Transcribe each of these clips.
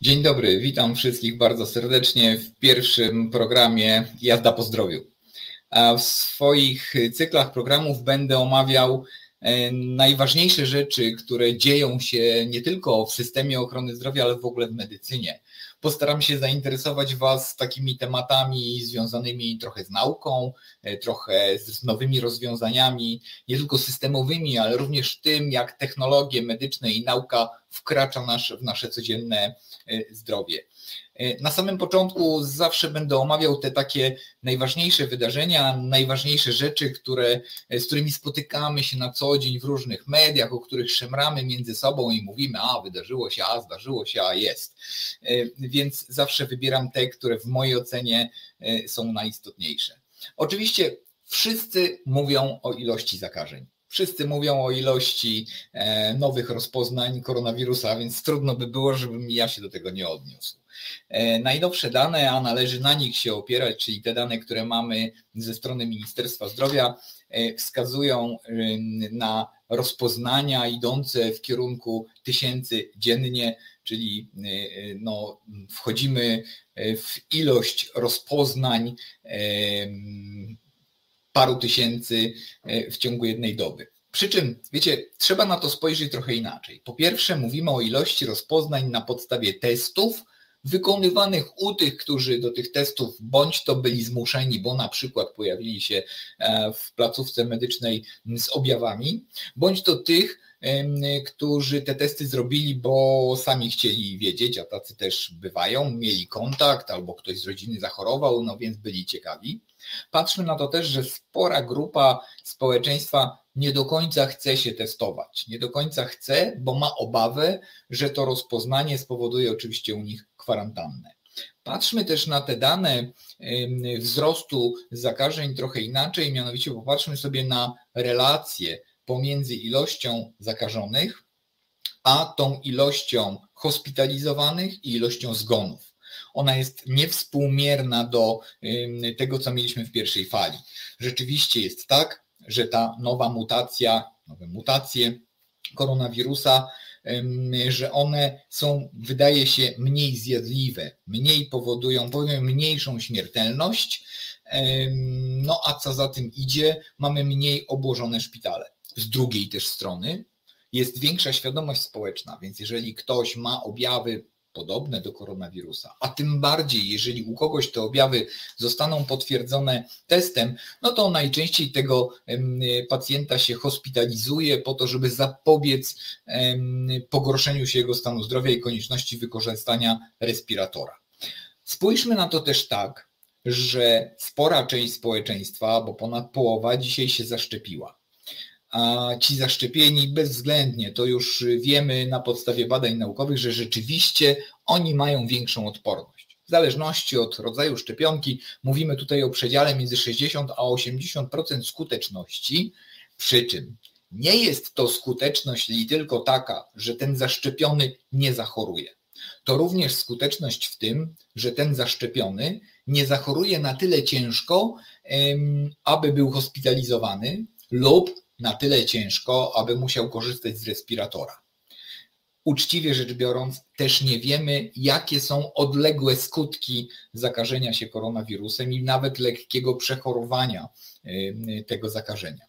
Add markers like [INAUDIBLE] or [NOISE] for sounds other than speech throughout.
Dzień dobry, witam wszystkich bardzo serdecznie w pierwszym programie Jazda po zdrowiu. W swoich cyklach programów będę omawiał e, najważniejsze rzeczy, które dzieją się nie tylko w systemie ochrony zdrowia, ale w ogóle w medycynie. Postaram się zainteresować Was takimi tematami związanymi trochę z nauką, e, trochę z nowymi rozwiązaniami, nie tylko systemowymi, ale również tym, jak technologie medyczne i nauka wkracza w nasze codzienne e, zdrowie. E, na samym początku zawsze będę omawiał te takie najważniejsze wydarzenia, najważniejsze rzeczy, które, z którymi spotykamy się na co dzień w różnych mediach, o których szemramy między sobą i mówimy, a wydarzyło się, a zdarzyło się, a jest. E, więc zawsze wybieram te, które w mojej ocenie e, są najistotniejsze. Oczywiście wszyscy mówią o ilości zakażeń. Wszyscy mówią o ilości nowych rozpoznań koronawirusa, więc trudno by było, żebym ja się do tego nie odniósł. E, najnowsze dane, a należy na nich się opierać, czyli te dane, które mamy ze strony Ministerstwa Zdrowia, e, wskazują na rozpoznania idące w kierunku tysięcy dziennie, czyli e, no, wchodzimy w ilość rozpoznań paru tysięcy w ciągu jednej doby. Przy czym, wiecie, trzeba na to spojrzeć trochę inaczej. Po pierwsze, mówimy o ilości rozpoznań na podstawie testów, wykonywanych u tych, którzy do tych testów bądź to byli zmuszeni, bo na przykład pojawili się e, w placówce medycznej z objawami, bądź to tych, którzy te testy zrobili, bo sami chcieli wiedzieć, a tacy też bywają, mieli kontakt albo ktoś z rodziny zachorował, no więc byli ciekawi. Patrzmy na to też, że spora grupa społeczeństwa nie do końca chce się testować. Nie do końca chce, bo ma obawę, że to rozpoznanie spowoduje oczywiście u nich kwarantannę. Patrzmy też na te dane wzrostu zakażeń trochę inaczej, mianowicie popatrzmy sobie na relacje pomiędzy ilością zakażonych, a tą ilością hospitalizowanych i ilością zgonów. Ona jest niewspółmierna do tego, co mieliśmy w pierwszej fali. Rzeczywiście jest tak, że ta nowa mutacja, nowe mutacje koronawirusa, że one są, wydaje się, mniej zjadliwe, mniej powodują, powodują mniejszą śmiertelność, no a co za tym idzie, mamy mniej obłożone szpitale. Z drugiej też strony jest większa świadomość społeczna, więc jeżeli ktoś ma objawy podobne do koronawirusa, a tym bardziej, jeżeli u kogoś te objawy zostaną potwierdzone testem, no to najczęściej tego pacjenta się hospitalizuje po to, żeby zapobiec pogorszeniu się jego stanu zdrowia i konieczności wykorzystania respiratora. Spójrzmy na to też tak, że spora część społeczeństwa, bo ponad połowa dzisiaj się zaszczepiła a ci zaszczepieni bezwzględnie, to już wiemy na podstawie badań naukowych, że rzeczywiście oni mają większą odporność. W zależności od rodzaju szczepionki, mówimy tutaj o przedziale między 60 a 80% skuteczności, przy czym nie jest to skuteczność tylko taka, że ten zaszczepiony nie zachoruje. To również skuteczność w tym, że ten zaszczepiony nie zachoruje na tyle ciężko, aby był hospitalizowany lub na tyle ciężko, aby musiał korzystać z respiratora. Uczciwie rzecz biorąc, też nie wiemy, jakie są odległe skutki zakażenia się koronawirusem i nawet lekkiego przechorowania tego zakażenia.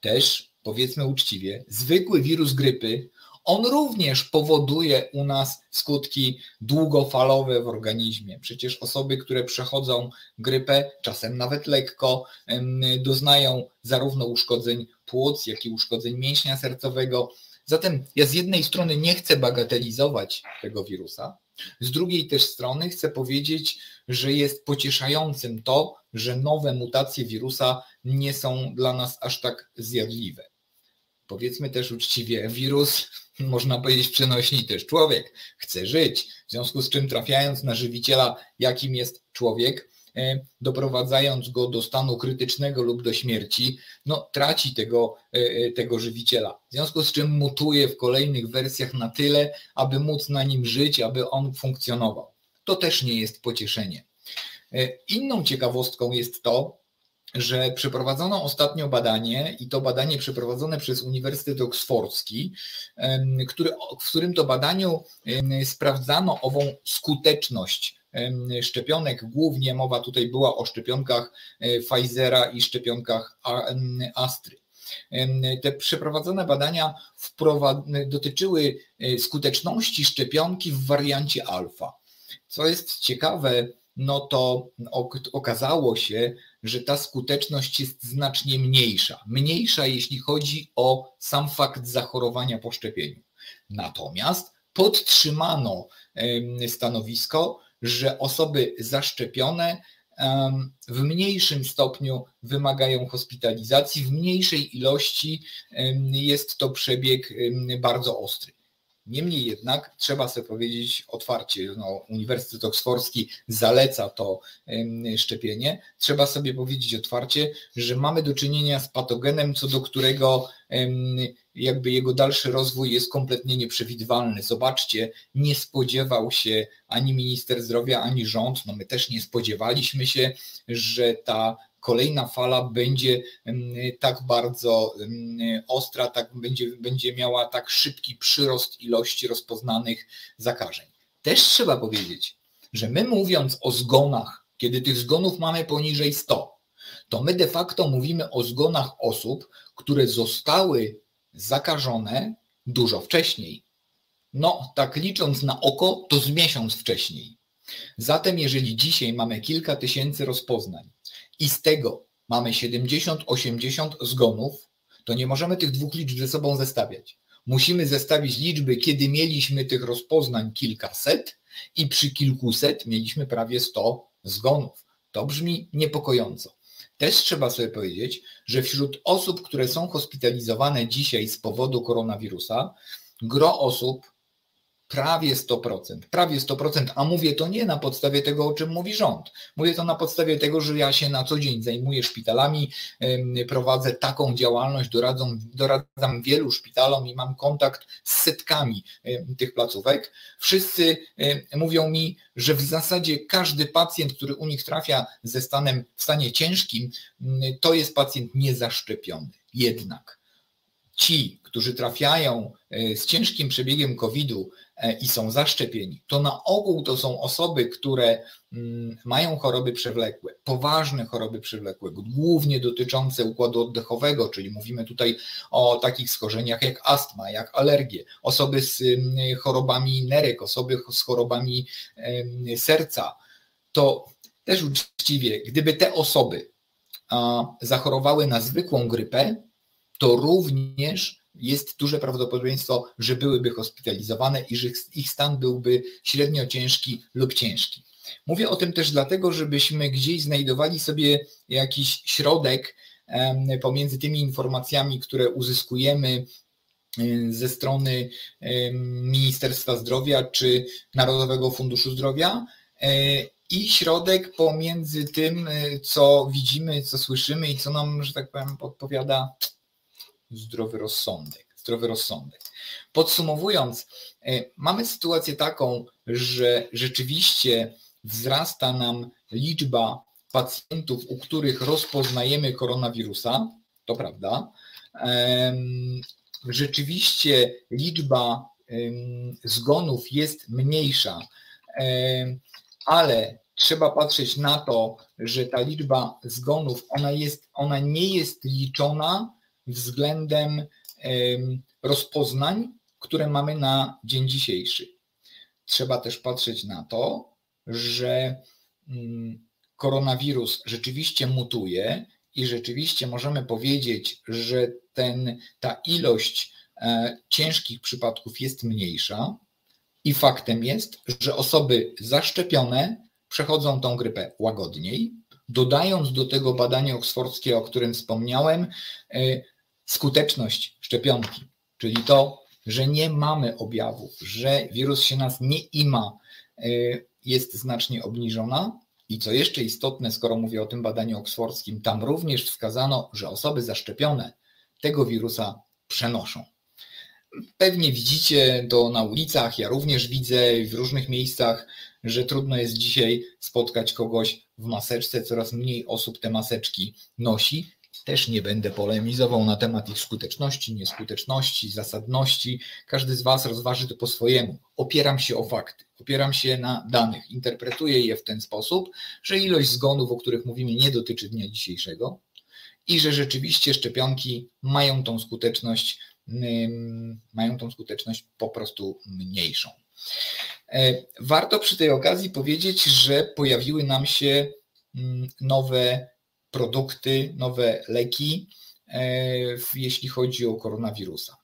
Też, powiedzmy uczciwie, zwykły wirus grypy on również powoduje u nas skutki długofalowe w organizmie. Przecież osoby, które przechodzą grypę, czasem nawet lekko, doznają zarówno uszkodzeń płuc, jak i uszkodzeń mięśnia sercowego. Zatem ja z jednej strony nie chcę bagatelizować tego wirusa, z drugiej też strony chcę powiedzieć, że jest pocieszającym to, że nowe mutacje wirusa nie są dla nas aż tak zjadliwe. Powiedzmy też uczciwie, wirus [LAUGHS] można powiedzieć przenośni też człowiek, chce żyć, w związku z czym trafiając na żywiciela, jakim jest człowiek, e, doprowadzając go do stanu krytycznego lub do śmierci, no traci tego, e, e, tego żywiciela. W związku z czym mutuje w kolejnych wersjach na tyle, aby móc na nim żyć, aby on funkcjonował. To też nie jest pocieszenie. Inną ciekawostką jest to, że przeprowadzono ostatnio badanie i to badanie przeprowadzone przez Uniwersytet Oksfordzki, który, w którym to badaniu sprawdzano ową skuteczność szczepionek. Głównie mowa tutaj była o szczepionkach e, Pfizera i szczepionkach Astry. Te przeprowadzone badania dotyczyły e, skuteczności szczepionki w wariancie alfa. Co jest ciekawe, no to okazało się, że ta skuteczność jest znacznie mniejsza. Mniejsza, jeśli chodzi o sam fakt zachorowania po szczepieniu. Natomiast podtrzymano stanowisko, że osoby zaszczepione w mniejszym stopniu wymagają hospitalizacji, w mniejszej ilości jest to przebieg bardzo ostry. Niemniej jednak trzeba sobie powiedzieć otwarcie, no, Uniwersytet Oksfordzki zaleca to szczepienie. Trzeba sobie powiedzieć otwarcie, że mamy do czynienia z patogenem, co do którego jakby jego dalszy rozwój jest kompletnie nieprzewidywalny. Zobaczcie, nie spodziewał się ani minister zdrowia, ani rząd, no my też nie spodziewaliśmy się, że ta kolejna fala będzie tak bardzo ostra, tak będzie, będzie miała tak szybki przyrost ilości rozpoznanych zakażeń. Też trzeba powiedzieć, że my mówiąc o zgonach, kiedy tych zgonów mamy poniżej 100, to my de facto mówimy o zgonach osób, które zostały zakażone dużo wcześniej. No, tak licząc na oko, to z miesiąc wcześniej. Zatem, jeżeli dzisiaj mamy kilka tysięcy rozpoznań i z tego mamy 70-80 zgonów, to nie możemy tych dwóch liczb ze sobą zestawiać. Musimy zestawić liczby, kiedy mieliśmy tych rozpoznań kilkaset i przy kilkuset mieliśmy prawie 100 zgonów. To brzmi niepokojąco. Też trzeba sobie powiedzieć, że wśród osób, które są hospitalizowane dzisiaj z powodu koronawirusa, gro osób prawie 100%, prawie 100%, a mówię to nie na podstawie tego, o czym mówi rząd. Mówię to na podstawie tego, że ja się na co dzień zajmuję szpitalami, prowadzę taką działalność, doradzam, doradzam wielu szpitalom i mam kontakt z setkami tych placówek. Wszyscy mówią mi, że w zasadzie każdy pacjent, który u nich trafia ze stanem w stanie ciężkim, to jest pacjent niezaszczepiony. Jednak ci, którzy trafiają e, z ciężkim przebiegiem COVID-u i są zaszczepieni, to na ogół to są osoby, które mm, mają choroby przewlekłe, poważne choroby przewlekłe, głównie dotyczące układu oddechowego, czyli mówimy tutaj o takich schorzeniach jak astma, jak alergie, osoby z mm, chorobami nerek, osoby z chorobami serca. To też uczciwie, gdyby te osoby zachorowały na zwykłą grypę, to również jest duże prawdopodobieństwo, że byłyby hospitalizowane i że ich stan byłby średnio ciężki lub ciężki. Mówię o tym też dlatego, żebyśmy gdzieś znajdowali sobie jakiś środek pomiędzy tymi informacjami, które uzyskujemy ze strony Ministerstwa Zdrowia czy Narodowego Funduszu Zdrowia e, i środek pomiędzy tym, e, co widzimy, co słyszymy i co nam, że tak powiem, podpowiada zdrowy rozsądek. Zdrowy rozsądek. Podsumowując, e, mamy sytuację taką, że rzeczywiście wzrasta nam liczba pacjentów, u których rozpoznajemy koronawirusa, to prawda. Rzeczywiście liczba zgonów jest mniejsza, ale trzeba patrzeć na to, że ta liczba zgonów, ona, jest, ona nie jest liczona względem rozpoznań, które mamy na dzień dzisiejszy. Trzeba też patrzeć na to, że mm, koronawirus rzeczywiście mutuje i rzeczywiście możemy powiedzieć, że ten, ta ilość e, ciężkich przypadków jest mniejsza. I faktem jest, że osoby zaszczepione przechodzą tą grypę łagodniej. Dodając do tego badanie oksfordzkie, o którym wspomniałem, e, skuteczność szczepionki, czyli to, że nie mamy objawów, że wirus się nas nie ima, y, jest znacznie obniżona. I co jeszcze istotne, skoro mówię o tym badaniu oksfordzkim, tam również wskazano, że osoby zaszczepione tego wirusa przenoszą. Pewnie widzicie to na ulicach, ja również widzę w różnych miejscach, że trudno jest dzisiaj spotkać kogoś w maseczce, coraz mniej osób te maseczki nosi. Też nie będę polemizował na temat ich skuteczności, nieskuteczności, zasadności. Każdy z Was rozważy to po swojemu. Opieram się o fakty, opieram się na danych, interpretuję je w ten sposób, że ilość zgonów, o których mówimy, nie dotyczy dnia dzisiejszego i że rzeczywiście szczepionki mają tą skuteczność, mają tą skuteczność po prostu mniejszą. E, warto przy tej okazji powiedzieć, że pojawiły nam się nowe produkty, nowe leki, e, jeśli chodzi o koronawirusa.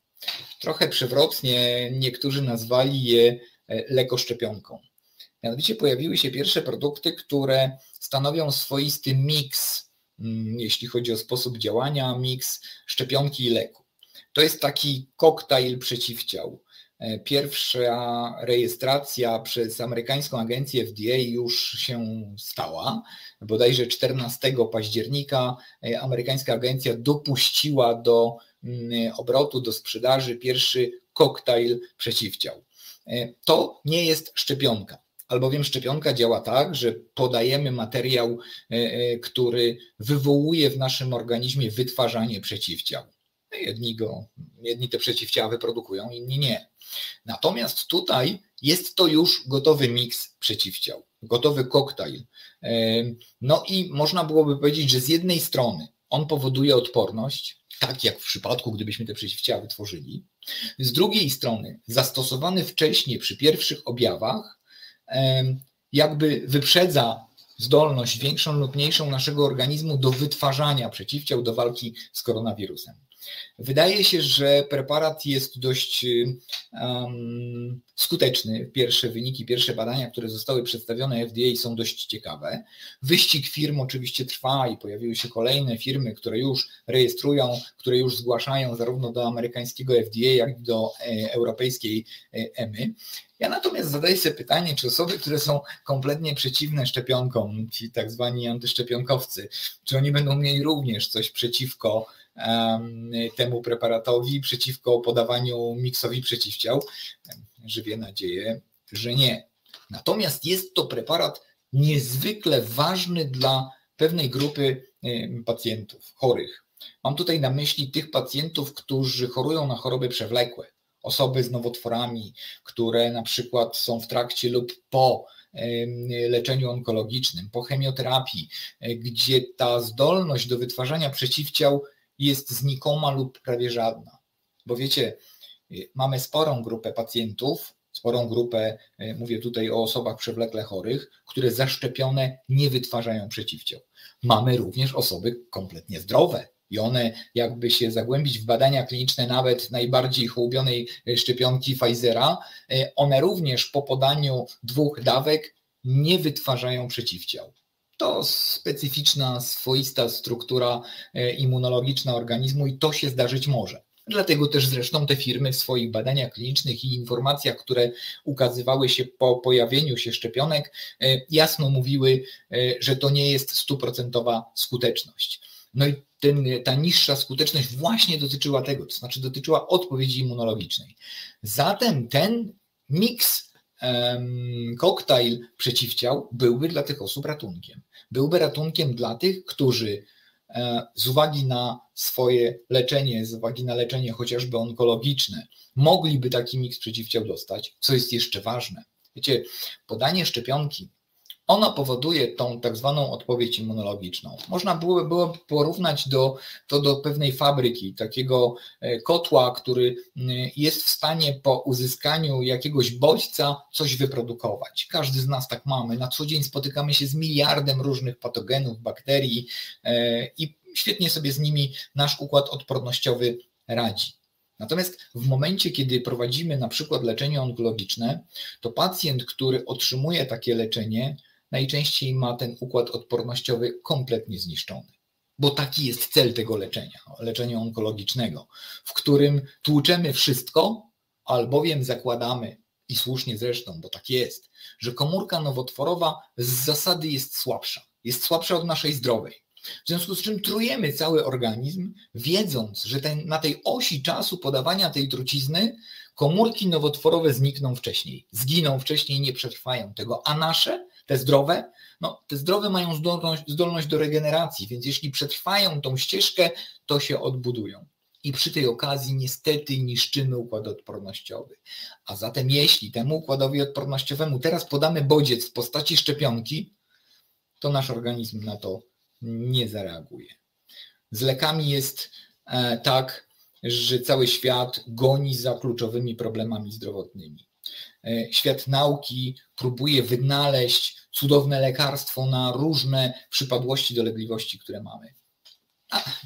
Trochę przewrotnie niektórzy nazwali je e, lekoszczepionką. Mianowicie pojawiły się pierwsze produkty, które stanowią swoisty miks, mm, jeśli chodzi o sposób działania, miks szczepionki i leku. To jest taki koktajl przeciwciał. E, pierwsza rejestracja przez amerykańską agencję FDA już się stała. Bodajże 14 października e, amerykańska agencja dopuściła do mm, obrotu, do sprzedaży pierwszy koktajl przeciwciał. E, to nie jest szczepionka albowiem szczepionka działa tak, że podajemy materiał, który wywołuje w naszym organizmie wytwarzanie przeciwciał. Jedni, go, jedni te przeciwciała wyprodukują, inni nie. Natomiast tutaj jest to już gotowy miks przeciwciał, gotowy koktajl. No i można byłoby powiedzieć, że z jednej strony on powoduje odporność, tak jak w przypadku, gdybyśmy te przeciwciała wytworzyli. Z drugiej strony, zastosowany wcześniej przy pierwszych objawach, jakby wyprzedza zdolność większą lub mniejszą naszego organizmu do wytwarzania przeciwciał do walki z koronawirusem. Wydaje się, że preparat jest dość um, skuteczny. Pierwsze wyniki, pierwsze badania, które zostały przedstawione FDA są dość ciekawe. Wyścig firm oczywiście trwa i pojawiły się kolejne firmy, które już rejestrują, które już zgłaszają zarówno do amerykańskiego FDA, jak i do e, europejskiej e, EMY. Ja natomiast zadaję sobie pytanie, czy osoby, które są kompletnie przeciwne szczepionkom, ci tak zwani antyszczepionkowcy, czy oni będą mieli również coś przeciwko temu preparatowi, przeciwko podawaniu miksowi przeciwciał? Żywię nadzieję, że nie. Natomiast jest to preparat niezwykle ważny dla pewnej grupy pacjentów chorych. Mam tutaj na myśli tych pacjentów, którzy chorują na choroby przewlekłe, osoby z nowotworami, które na przykład są w trakcie lub po leczeniu onkologicznym, po chemioterapii, e, gdzie ta zdolność do wytwarzania przeciwciał jest znikoma lub prawie żadna. Bo wiecie, y, mamy sporą grupę pacjentów, sporą grupę, y, mówię tutaj o osobach przewlekle chorych, które zaszczepione nie wytwarzają przeciwciał. Mamy również osoby kompletnie zdrowe, i one, jakby się zagłębić w badania kliniczne nawet najbardziej hołubionej y, szczepionki Pfizera, one również po podaniu dwóch dawek nie wytwarzają przeciwciał to specyficzna, swoista struktura e, immunologiczna organizmu i to się zdarzyć może. Dlatego też zresztą te firmy w swoich badaniach klinicznych i informacjach, które ukazywały się po pojawieniu się szczepionek, e, jasno mówiły, e, że to nie jest stuprocentowa skuteczność. No i ten, ta niższa skuteczność właśnie dotyczyła tego, to znaczy dotyczyła odpowiedzi immunologicznej. Zatem ten miks koktajl przeciwciał byłby dla tych osób ratunkiem. Byłby ratunkiem dla tych, którzy e, z uwagi na swoje leczenie, z uwagi na leczenie chociażby onkologiczne, mogliby taki miks przeciwciał dostać, co jest jeszcze ważne. Wiecie, podanie szczepionki ona powoduje tą tak zwaną odpowiedź immunologiczną. Można byłoby, było porównać do, to do pewnej fabryki, takiego e, kotła, który jest w stanie po uzyskaniu jakiegoś bodźca coś wyprodukować. Każdy z nas tak mamy. Na co dzień spotykamy się z miliardem różnych patogenów, bakterii e, i świetnie sobie z nimi nasz układ odpornościowy radzi. Natomiast w momencie, kiedy prowadzimy na przykład leczenie onkologiczne, to pacjent, który otrzymuje takie leczenie, najczęściej ma ten układ odpornościowy kompletnie zniszczony. Bo taki jest cel tego leczenia, leczenia onkologicznego, w którym tłuczemy wszystko, albowiem zakładamy, i słusznie zresztą, bo tak jest, że komórka nowotworowa z zasady jest słabsza. Jest słabsza od naszej zdrowej. W związku z czym trujemy cały organizm, wiedząc, że ten, na tej osi czasu podawania tej trucizny komórki nowotworowe znikną wcześniej, zginą wcześniej, nie przetrwają tego, a nasze Te zdrowe, no, te zdrowe mają zdolność, zdolność do regeneracji, więc jeśli przetrwają tą ścieżkę, to się odbudują. I przy tej okazji niestety niszczymy układ odpornościowy. A zatem jeśli temu układowi odpornościowemu teraz podamy bodziec w postaci szczepionki, to nasz organizm na to nie zareaguje. Z lekami jest e, tak, że cały świat goni za kluczowymi problemami zdrowotnymi. E, świat nauki próbuje wynaleźć cudowne lekarstwo na różne przypadłości, dolegliwości, które mamy.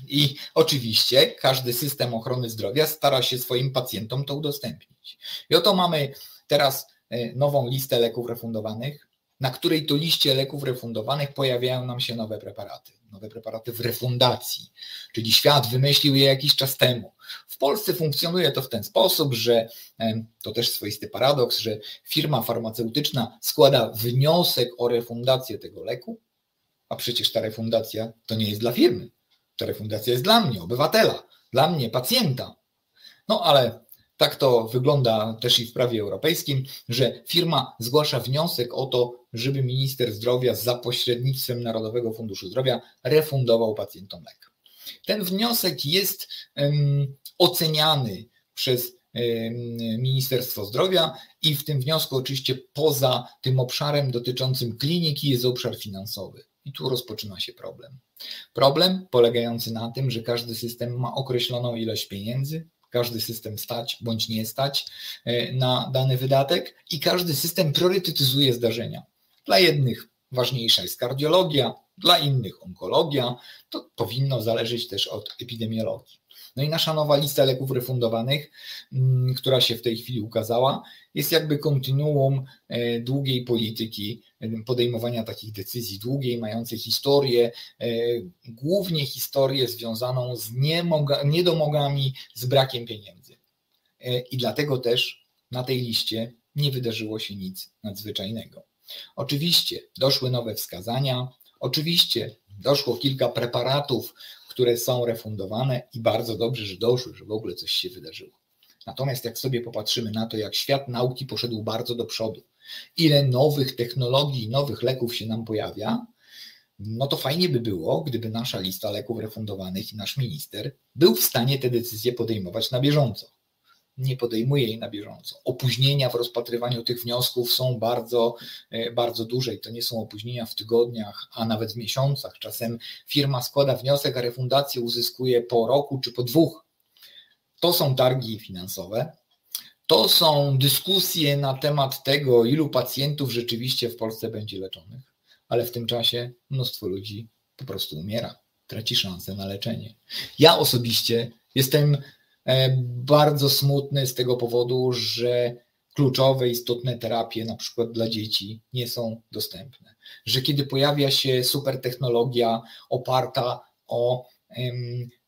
I oczywiście każdy system ochrony zdrowia stara się swoim pacjentom to udostępnić. I oto mamy teraz e, nową listę leków refundowanych, na której to liście leków refundowanych pojawiają nam się nowe preparaty. Nowe preparaty w refundacji, czyli świat wymyślił je jakiś czas temu. W Polsce funkcjonuje to w ten sposób, że to też swoisty paradoks, że firma farmaceutyczna składa wniosek o refundację tego leku, a przecież ta refundacja to nie jest dla firmy. Ta refundacja jest dla mnie, obywatela, dla mnie, pacjenta. No ale tak to wygląda też i w prawie europejskim, że firma zgłasza wniosek o to, żeby minister zdrowia za pośrednictwem Narodowego Funduszu Zdrowia refundował pacjentom lek. Ten wniosek jest oceniany przez Ministerstwo Zdrowia i w tym wniosku oczywiście poza tym obszarem dotyczącym kliniki jest obszar finansowy. I tu rozpoczyna się problem. Problem polegający na tym, że każdy system ma określoną ilość pieniędzy, każdy system stać bądź nie stać e, na dany wydatek i każdy system priorytetyzuje zdarzenia. Dla jednych ważniejsza jest kardiologia, dla innych onkologia. To powinno zależeć też od epidemiologii. No i nasza nowa lista leków refundowanych, mm, która się w tej chwili ukazała, jest jakby kontynuum e, długiej polityki e, podejmowania takich decyzji, długiej, mającej historię, e, głównie historię związaną z niedomogami, z brakiem pieniędzy. I dlatego też na tej liście nie wydarzyło się nic nadzwyczajnego. Oczywiście doszły nowe wskazania, oczywiście doszło kilka preparatów, które są refundowane i bardzo dobrze, że doszły, że w ogóle coś się wydarzyło. Natomiast jak sobie popatrzymy na to, jak świat nauki poszedł bardzo do przodu, ile nowych technologii, nowych leków się nam pojawia, no to fajnie by było, gdyby nasza lista leków refundowanych i nasz minister był w stanie te decyzje podejmować na bieżąco nie podejmuje jej na bieżąco. Opóźnienia w rozpatrywaniu tych wniosków są bardzo, e, bardzo duże i to nie są opóźnienia w tygodniach, a nawet w miesiącach. Czasem firma składa wniosek, a refundację uzyskuje po roku czy po dwóch. To są targi finansowe. To są dyskusje na temat tego, ilu pacjentów rzeczywiście w Polsce będzie leczonych, ale w tym czasie mnóstwo ludzi po prostu umiera, traci szansę na leczenie. Ja osobiście jestem bardzo smutny z tego powodu, że kluczowe, istotne terapie, na przykład dla dzieci, nie są dostępne. Że kiedy pojawia się super technologia oparta o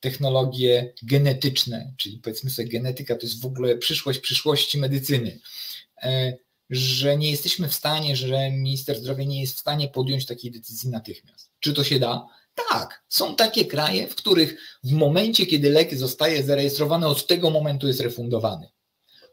technologie genetyczne, czyli powiedzmy sobie, genetyka to jest w ogóle przyszłość przyszłości medycyny, e, że nie jesteśmy w stanie, że minister zdrowia nie jest w stanie podjąć takiej decyzji natychmiast. Czy to się da? Tak, są takie kraje, w których w momencie, kiedy lek zostaje zarejestrowany, od tego momentu jest refundowany.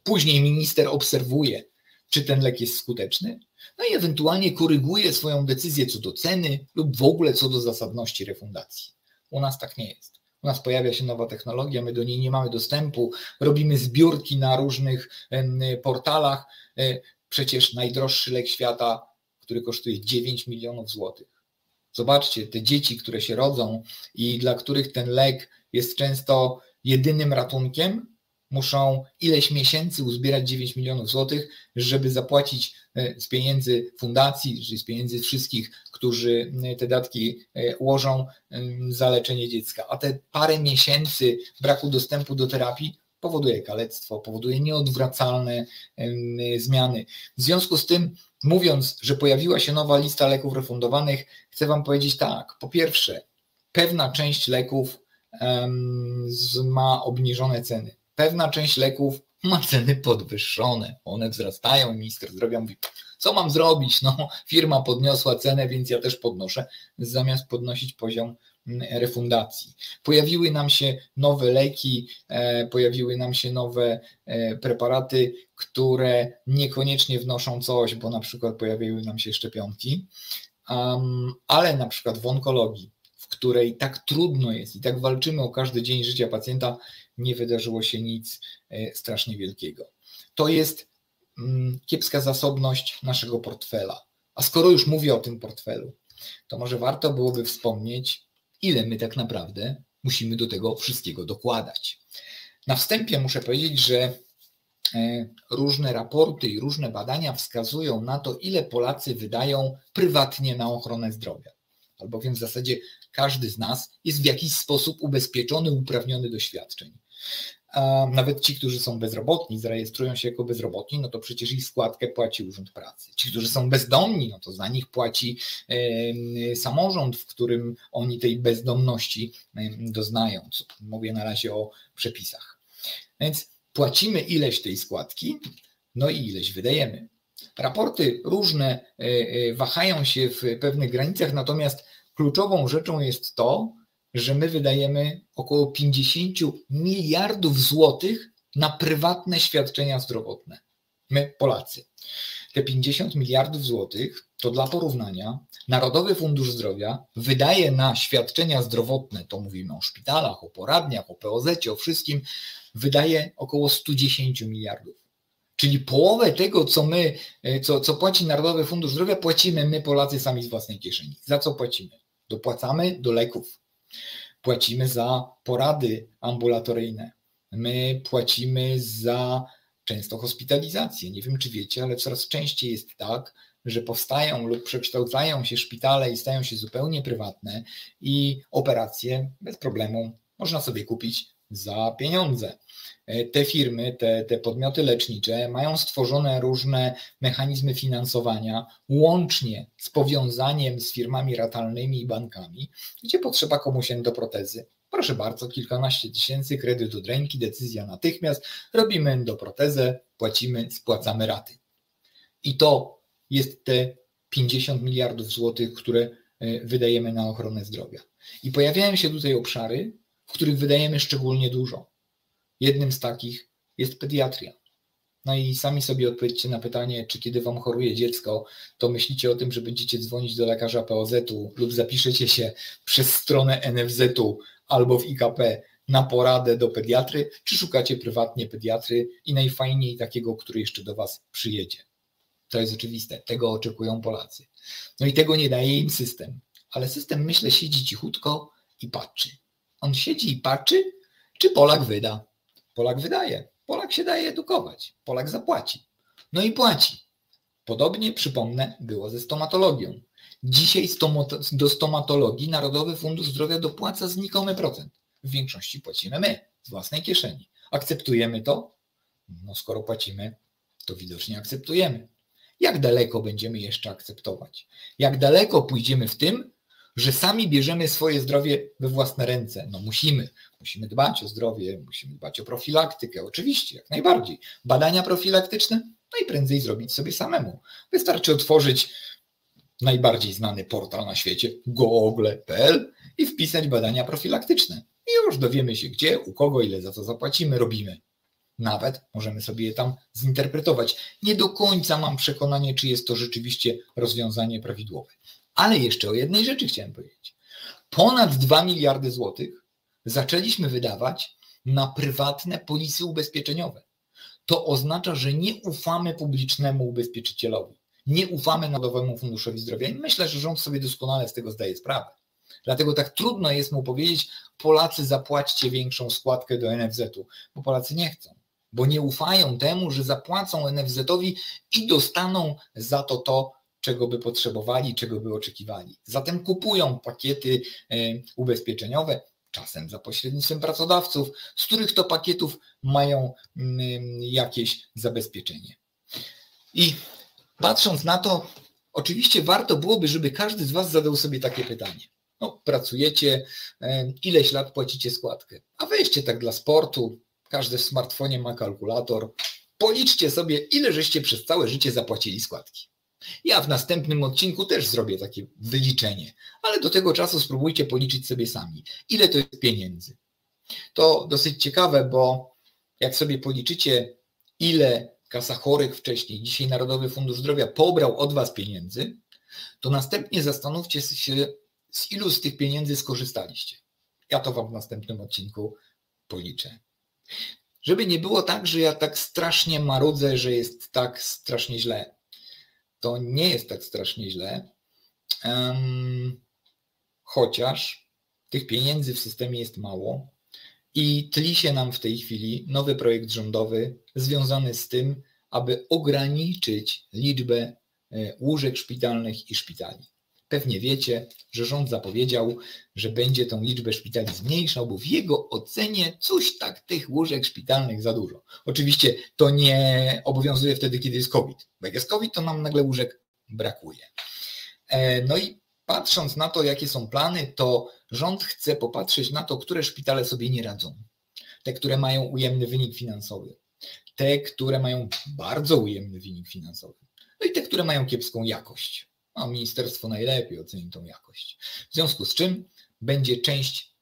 Później minister obserwuje, czy ten lek jest skuteczny, no i ewentualnie koryguje swoją decyzję co do ceny lub w ogóle co do zasadności refundacji. U nas tak nie jest. U nas pojawia się nowa technologia, my do niej nie mamy dostępu, robimy zbiórki na różnych portalach. E, przecież najdroższy lek świata, który kosztuje 9 milionów złotych, Zobaczcie, te dzieci, które się rodzą i dla których ten lek jest często jedynym ratunkiem, muszą ileś miesięcy uzbierać 9 milionów złotych, żeby zapłacić e, z pieniędzy fundacji, czyli z pieniędzy wszystkich, którzy e, te datki e, łożą za leczenie dziecka. A te parę miesięcy braku dostępu do terapii powoduje kalectwo, powoduje nieodwracalne zmiany. W związku z tym mówiąc, że pojawiła się nowa lista leków refundowanych, chcę Wam powiedzieć tak. Po pierwsze, pewna część leków ma obniżone ceny. Pewna część leków ma ceny podwyższone. One wzrastają. Minister zdrowia mówi, co mam zrobić? No, firma podniosła cenę, więc ja też podnoszę, zamiast podnosić poziom refundacji. Pojawiły nam się nowe leki, e, pojawiły nam się nowe e, preparaty, które niekoniecznie wnoszą coś, bo na przykład pojawiły nam się szczepionki, ale na przykład w onkologii, w której tak trudno jest i tak walczymy o każdy dzień życia pacjenta, nie wydarzyło się nic e, strasznie wielkiego. To jest mm, kiepska zasobność naszego portfela. A skoro już mówię o tym portfelu, to może warto byłoby wspomnieć, ile my tak naprawdę musimy do tego wszystkiego dokładać. Na wstępie muszę powiedzieć, że e, różne raporty i różne badania wskazują na to, ile Polacy wydają prywatnie na ochronę zdrowia. Albowiem w zasadzie każdy z nas jest w jakiś sposób ubezpieczony, uprawniony do świadczeń nawet ci, którzy są bezrobotni, zarejestrują się jako bezrobotni, no to przecież ich składkę płaci Urząd Pracy. Ci, którzy są bezdomni, no to za nich płaci samorząd, w którym oni tej bezdomności doznają. Mówię na razie o przepisach. Więc płacimy ileś tej składki, no i ileś wydajemy. Raporty różne e, e, wahają się w pewnych granicach, natomiast kluczową rzeczą jest to, że my wydajemy około 50 miliardów złotych na prywatne świadczenia zdrowotne. My, Polacy. Te 50 miliardów złotych to dla porównania Narodowy Fundusz Zdrowia wydaje na świadczenia zdrowotne, to mówimy o szpitalach, o poradniach, o POZ, o wszystkim, wydaje około 110 miliardów. Czyli połowę tego, co my, co, co płaci Narodowy Fundusz Zdrowia, płacimy my, Polacy, sami z własnej kieszeni. Za co płacimy? Dopłacamy do leków, płacimy za porady ambulatoryjne, my płacimy za często hospitalizację. Nie wiem, czy wiecie, ale coraz częściej jest tak, że powstają lub przekształcają się szpitale i stają się zupełnie prywatne i operacje bez problemu można sobie kupić za pieniądze. E, te firmy, te, te podmioty lecznicze mają stworzone różne mechanizmy finansowania, łącznie z powiązaniem z firmami ratalnymi i bankami, gdzie potrzeba komuś endoprotezy. Proszę bardzo, kilkanaście tysięcy, kredyt do ręki, decyzja natychmiast, robimy endoprotezę, płacimy, spłacamy raty. I to jest te 50 miliardów złotych, które e, wydajemy na ochronę zdrowia. I pojawiają się tutaj obszary, których wydajemy szczególnie dużo. Jednym z takich jest pediatria. No i sami sobie odpowiedzcie na pytanie, czy kiedy wam choruje dziecko, to myślicie o tym, że będziecie dzwonić do lekarza POZ-u lub zapiszecie się przez stronę NFZ-u albo w IKP na poradę do pediatry, czy szukacie prywatnie pediatry i najfajniej takiego, który jeszcze do was przyjedzie. To jest oczywiste, tego oczekują Polacy. No i tego nie daje im system, ale system myślę siedzi cichutko i patrzy. On siedzi i patrzy, czy Polak wyda. Polak wydaje. Polak się daje edukować. Polak zapłaci. No i płaci. Podobnie, przypomnę, było ze stomatologią. Dzisiaj do stomatologii Narodowy Fundusz Zdrowia dopłaca znikomy procent. W większości płacimy my, z własnej kieszeni. Akceptujemy to? No skoro płacimy, to widocznie akceptujemy. Jak daleko będziemy jeszcze akceptować? Jak daleko pójdziemy w tym, że sami bierzemy swoje zdrowie we własne ręce. No musimy, musimy dbać o zdrowie, musimy dbać o profilaktykę, oczywiście, jak najbardziej. Badania profilaktyczne, no i prędzej zrobić sobie samemu. Wystarczy otworzyć najbardziej znany portal na świecie, google.pl i wpisać badania profilaktyczne. I już dowiemy się gdzie, u kogo, ile za to zapłacimy, robimy. Nawet możemy sobie je tam zinterpretować. Nie do końca mam przekonanie, czy jest to rzeczywiście rozwiązanie prawidłowe. Ale jeszcze o jednej rzeczy chciałem powiedzieć. Ponad 2 miliardy złotych zaczęliśmy wydawać na prywatne polisy ubezpieczeniowe. To oznacza, że nie ufamy publicznemu ubezpieczycielowi, nie ufamy Narodowemu Funduszowi Zdrowia i myślę, że rząd sobie doskonale z tego zdaje sprawę. Dlatego tak trudno jest mu powiedzieć, Polacy zapłaćcie większą składkę do NFZ-u, bo Polacy nie chcą, bo nie ufają temu, że zapłacą NFZ-owi i dostaną za to to, czego by potrzebowali, czego by oczekiwali. Zatem kupują pakiety e, ubezpieczeniowe, czasem za pośrednictwem pracodawców, z których to pakietów mają mm, jakieś zabezpieczenie. I patrząc na to, oczywiście warto byłoby, żeby każdy z Was zadał sobie takie pytanie. No, pracujecie, e, ileś lat płacicie składkę, a weźcie tak dla sportu, każdy w smartfonie ma kalkulator, policzcie sobie, ile żeście przez całe życie zapłacili składki. Ja w następnym odcinku też zrobię takie wyliczenie, ale do tego czasu spróbujcie policzyć sobie sami, ile to jest pieniędzy. To dosyć ciekawe, bo jak sobie policzycie, ile kasa chorych wcześniej, dzisiaj Narodowy Fundusz Zdrowia pobrał od Was pieniędzy, to następnie zastanówcie się, z ilu z tych pieniędzy skorzystaliście. Ja to Wam w następnym odcinku policzę. Żeby nie było tak, że ja tak strasznie marudzę, że jest tak strasznie źle. To nie jest tak strasznie źle, chociaż tych pieniędzy w systemie jest mało i tli się nam w tej chwili nowy projekt rządowy związany z tym, aby ograniczyć liczbę e, łóżek szpitalnych i szpitali. Pewnie wiecie, że rząd zapowiedział, że będzie tą liczbę szpitali zmniejszał, bo w jego ocenie coś tak tych łóżek szpitalnych za dużo. Oczywiście to nie obowiązuje wtedy, kiedy jest COVID. Bo jak jest COVID, to nam nagle łóżek brakuje. E, no i patrząc na to, jakie są plany, to rząd chce popatrzeć na to, które szpitale sobie nie radzą. Te, które mają ujemny wynik finansowy. Te, które mają bardzo ujemny wynik finansowy. No i te, które mają kiepską jakość a ministerstwo najlepiej oceni tą jakość. W związku z czym będzie część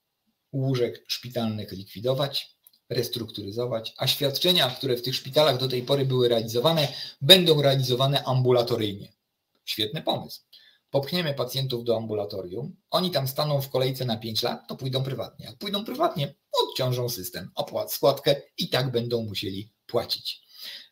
łóżek szpitalnych likwidować, restrukturyzować, a świadczenia, które w tych szpitalach do tej pory były realizowane, będą realizowane ambulatoryjnie. Świetny pomysł. Popchniemy pacjentów do ambulatorium, oni tam staną w kolejce na 5 lat, to pójdą prywatnie. Jak pójdą prywatnie, odciążą system, opłat składkę i tak będą musieli płacić.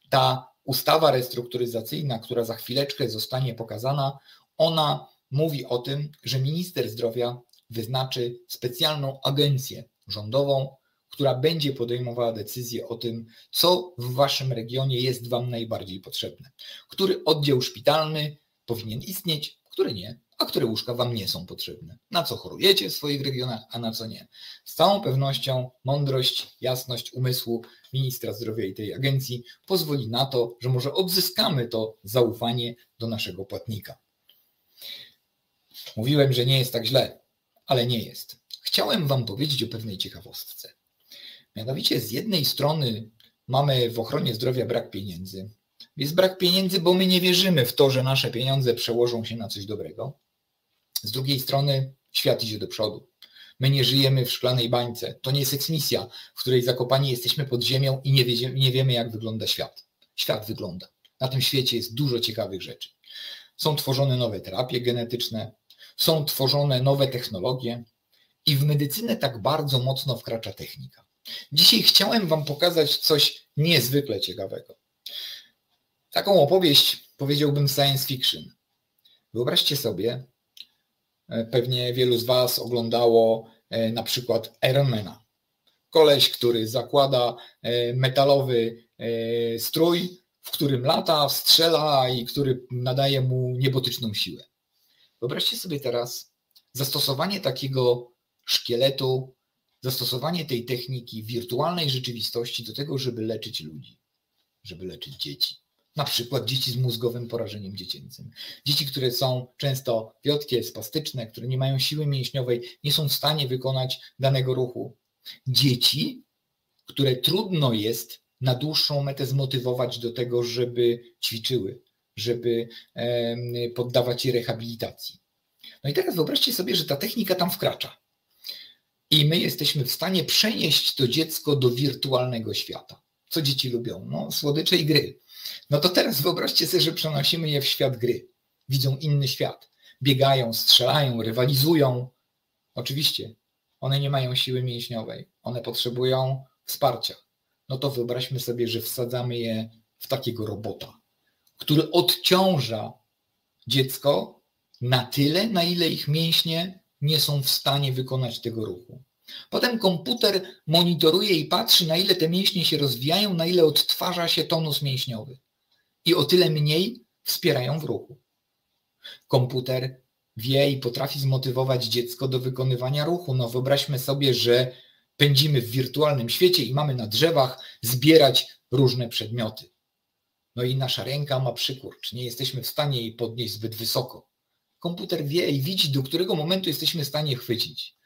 Ta ustawa restrukturyzacyjna, która za chwileczkę zostanie pokazana, ona mówi o tym, że minister zdrowia wyznaczy specjalną agencję rządową, która będzie podejmowała decyzję o tym, co w waszym regionie jest wam najbardziej potrzebne. Który oddział szpitalny powinien istnieć, który nie, a które łóżka Wam nie są potrzebne. Na co chorujecie w swoich regionach, a na co nie. Z całą pewnością mądrość, jasność umysłu ministra zdrowia i tej agencji pozwoli na to, że może odzyskamy to zaufanie do naszego płatnika. Mówiłem, że nie jest tak źle, ale nie jest. Chciałem Wam powiedzieć o pewnej ciekawostce. Mianowicie z jednej strony mamy w ochronie zdrowia brak pieniędzy. Jest brak pieniędzy, bo my nie wierzymy w to, że nasze pieniądze przełożą się na coś dobrego. Z drugiej strony świat idzie do przodu. My nie żyjemy w szklanej bańce. To nie jest eksmisja, w której zakopani jesteśmy pod ziemią i nie, wie, nie wiemy, jak wygląda świat. Świat wygląda. Na tym świecie jest dużo ciekawych rzeczy. Są tworzone nowe terapie genetyczne, są tworzone nowe technologie i w medycynę tak bardzo mocno wkracza technika. Dzisiaj chciałem Wam pokazać coś niezwykle ciekawego. Taką opowieść powiedziałbym science fiction. Wyobraźcie sobie, pewnie wielu z Was oglądało e, na przykład Ironmana. Koleś, który zakłada e, metalowy strój, w którym lata, strzela i który nadaje mu niebotyczną siłę. Wyobraźcie sobie teraz zastosowanie takiego szkieletu, zastosowanie tej techniki wirtualnej rzeczywistości do tego, żeby leczyć ludzi, żeby leczyć dzieci na przykład dzieci z mózgowym porażeniem dziecięcym. Dzieci, które są często wiotkie, spastyczne, które nie mają siły mięśniowej, nie są w stanie wykonać danego ruchu. Dzieci, które trudno jest na dłuższą metę zmotywować do tego, żeby ćwiczyły, żeby poddawać je rehabilitacji. No i teraz wyobraźcie sobie, że ta technika tam wkracza. I my jesteśmy w stanie przenieść to dziecko do wirtualnego świata. Co dzieci lubią? No, słodycze i gry. No to teraz wyobraźcie sobie, że przenosimy je w świat gry. Widzą inny świat. Biegają, strzelają, rywalizują. Oczywiście, one nie mają siły mięśniowej. One potrzebują wsparcia. No to wyobraźmy sobie, że wsadzamy je w takiego robota, który odciąża dziecko na tyle, na ile ich mięśnie nie są w stanie wykonać tego ruchu. Potem komputer monitoruje i patrzy, na ile te mięśnie się rozwijają, na ile odtwarza się tonus mięśniowy. I o tyle mniej wspierają w ruchu. Komputer wie i potrafi zmotywować dziecko do wykonywania ruchu. No wyobraźmy sobie, że pędzimy w wirtualnym świecie i mamy na drzewach zbierać różne przedmioty. No i nasza ręka ma przykurcz, nie jesteśmy w stanie jej podnieść zbyt wysoko. Komputer wie i widzi, do którego momentu jesteśmy w stanie chwycić.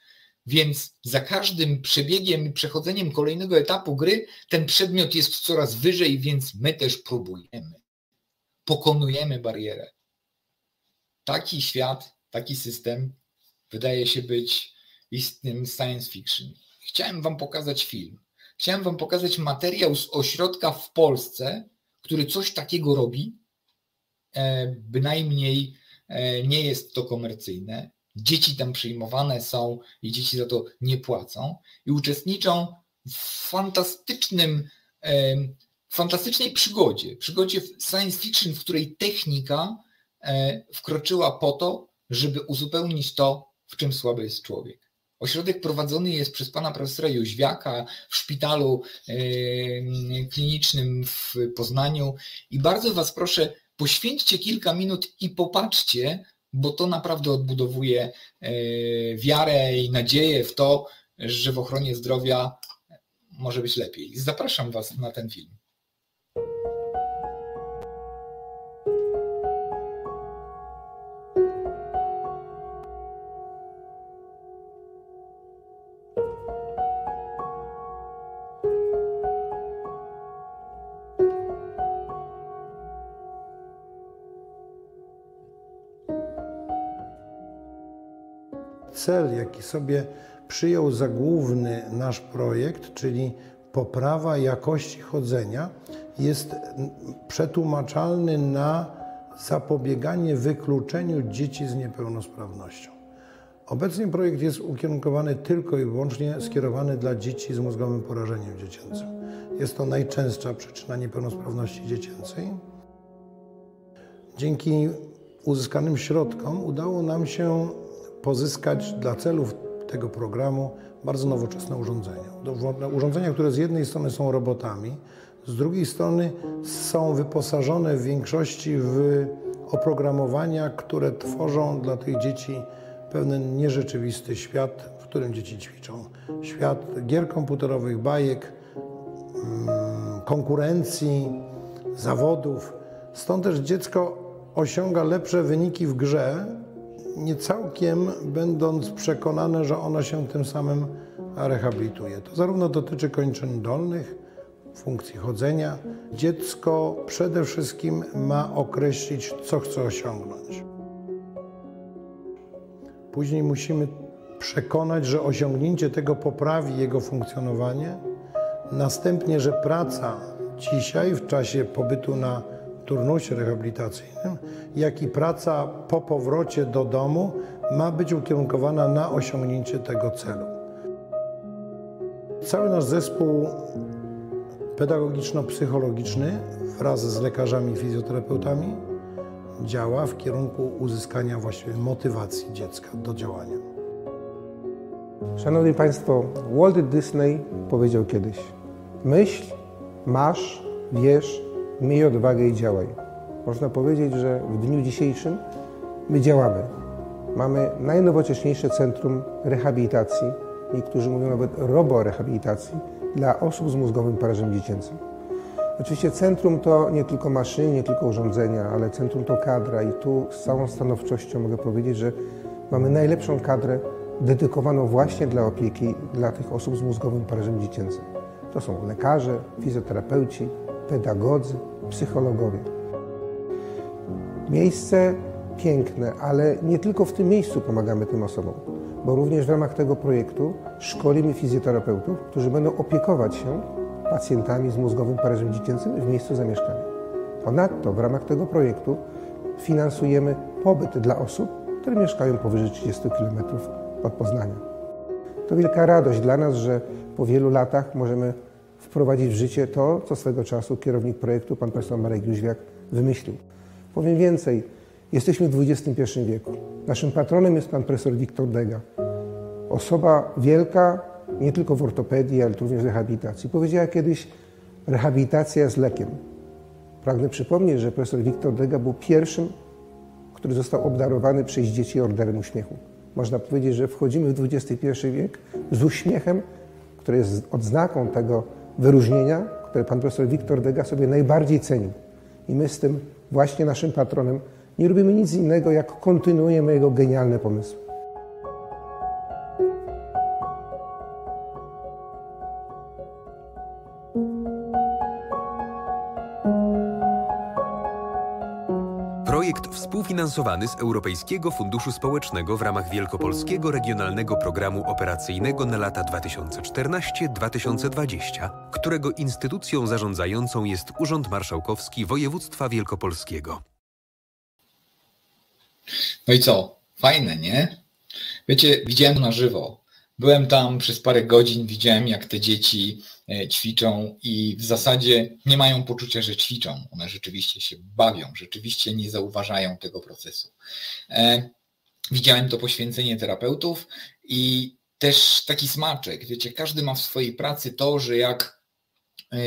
Więc za każdym przebiegiem i przechodzeniem kolejnego etapu gry ten przedmiot jest coraz wyżej, więc my też próbujemy. Pokonujemy barierę. taki świat, taki system wydaje się być istnym science fiction. Chciałem Wam pokazać film. Chciałem Wam pokazać materiał z ośrodka w Polsce, który coś takiego robi. E, bynajmniej e, nie jest to komercyjne. Dzieci tam przyjmowane są i dzieci za to nie płacą i uczestniczą w fantastycznym, e, fantastycznej przygodzie. Przygodzie science fiction, w której technika wkroczyła po to, żeby uzupełnić to, w czym słaby jest człowiek. Ośrodek prowadzony jest przez pana profesora Jóźwiaka w szpitalu klinicznym w Poznaniu i bardzo was proszę, poświęćcie kilka minut i popatrzcie, bo to naprawdę odbudowuje e, wiarę i nadzieję w to, że w ochronie zdrowia może być lepiej. Zapraszam was na ten film. Jaki sobie przyjął za główny nasz projekt, czyli poprawa jakości chodzenia, jest przetłumaczalny na zapobieganie wykluczeniu dzieci z niepełnosprawnością. Obecnie projekt jest ukierunkowany tylko i wyłącznie skierowany dla dzieci z mózgowym porażeniem dziecięcym. Jest to najczęstsza przyczyna niepełnosprawności dziecięcej. Dzięki uzyskanym środkom udało nam się pozyskać dla celów tego programu bardzo nowoczesne urządzenia. Urządzenia, które z jednej strony są robotami, z drugiej strony są wyposażone w większości w oprogramowania, które tworzą dla tych dzieci pewien nierzeczywisty świat, w którym dzieci ćwiczą. Świat gier komputerowych, bajek, mm, konkurencji, zawodów. Stąd też dziecko osiąga lepsze wyniki w grze, nie całkiem będąc przekonane, że ona się tym samym rehabilituje. To zarówno dotyczy kończyn dolnych, funkcji chodzenia. Dziecko przede wszystkim ma określić, co chce osiągnąć. Później musimy przekonać, że osiągnięcie tego poprawi jego funkcjonowanie. Następnie, że praca dzisiaj w czasie pobytu na turnusie rehabilitacyjnym, jak i praca po powrocie do domu ma być ukierunkowana na osiągnięcie tego celu. Cały nasz zespół pedagogiczno-psychologiczny wraz z lekarzami i fizjoterapeutami działa w kierunku uzyskania właściwie motywacji dziecka do działania. Szanowni Państwo, Walt Disney powiedział kiedyś: Myśl, masz, wiesz, miej odwagę i działaj. Można powiedzieć, że w dniu dzisiejszym my działamy. Mamy najnowocześniejsze centrum rehabilitacji, niektórzy mówią nawet roborehabilitacji, dla osób z mózgowym parażem dziecięcym. Oczywiście centrum to nie tylko maszyny, nie tylko urządzenia, ale centrum to kadra i tu z całą stanowczością mogę powiedzieć, że mamy najlepszą kadrę dedykowaną właśnie dla opieki dla tych osób z mózgowym parażem dziecięcym. To są lekarze, fizjoterapeuci, pedagodzy, psychologowie. Miejsce piękne, ale nie tylko w tym miejscu pomagamy tym osobom, bo również w ramach tego projektu szkolimy fizjoterapeutów, którzy będą opiekować się pacjentami z mózgowym parażem dziecięcym w miejscu zamieszkania. Ponadto w ramach tego projektu finansujemy pobyt dla osób, które mieszkają powyżej 30 km od Poznania. To wielka radość dla nas, że po wielu latach możemy wprowadzić w życie to, co swego czasu kierownik projektu, pan profesor Marek Jóźwiak, wymyślił. Powiem więcej, jesteśmy w XXI wieku. Naszym patronem jest pan profesor Wiktor Dega. Osoba wielka, nie tylko w ortopedii, ale również w rehabilitacji. Powiedziała kiedyś, rehabilitacja jest lekiem. Pragnę przypomnieć, że profesor Wiktor Dega był pierwszym, który został obdarowany przez dzieci Orderem Uśmiechu. Można powiedzieć, że wchodzimy w XXI wiek z uśmiechem, który jest odznaką tego wyróżnienia, które pan profesor Wiktor Dega sobie najbardziej cenił. I my z tym właśnie naszym patronem nie robimy nic innego, jak kontynuujemy jego genialne pomysły. Projekt współfinansowany z Europejskiego Funduszu Społecznego w ramach Wielkopolskiego Regionalnego Programu Operacyjnego na lata 2014-2020, którego instytucją zarządzającą jest Urząd Marszałkowski Województwa Wielkopolskiego. No i co? Fajne, nie? Wiecie, widziałem na żywo. Byłem tam przez parę godzin, widziałem jak te dzieci ćwiczą i w zasadzie nie mają poczucia, że ćwiczą. One rzeczywiście się bawią, rzeczywiście nie zauważają tego procesu. E, widziałem to poświęcenie terapeutów i też taki smaczek. Wiecie, każdy ma w swojej pracy to, że jak e,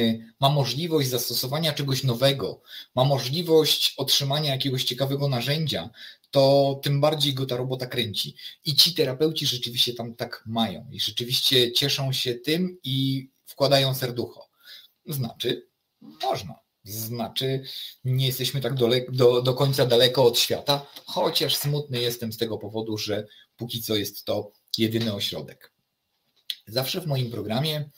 ma możliwość zastosowania czegoś nowego, ma możliwość otrzymania jakiegoś ciekawego narzędzia, to tym bardziej go ta robota kręci. I ci terapeuci rzeczywiście tam tak mają i rzeczywiście cieszą się tym i wkładają serducho. Znaczy, można. Znaczy, nie jesteśmy tak do, do, końca daleko od świata, chociaż smutny jestem z tego powodu, że póki co jest to jedyny ośrodek. Zawsze w moim programie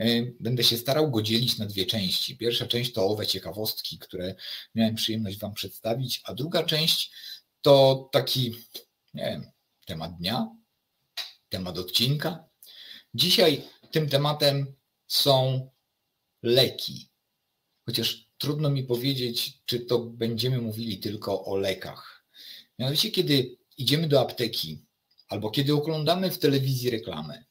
y, będę się starał go dzielić na dwie części. Pierwsza część to owe ciekawostki, które miałem przyjemność Wam przedstawić, a druga część to taki, nie wiem, temat dnia, temat odcinka. Dzisiaj tym tematem są leki. Chociaż trudno mi powiedzieć, czy to będziemy mówili tylko o lekach. Mianowicie, kiedy idziemy do apteki albo kiedy oglądamy w telewizji reklamę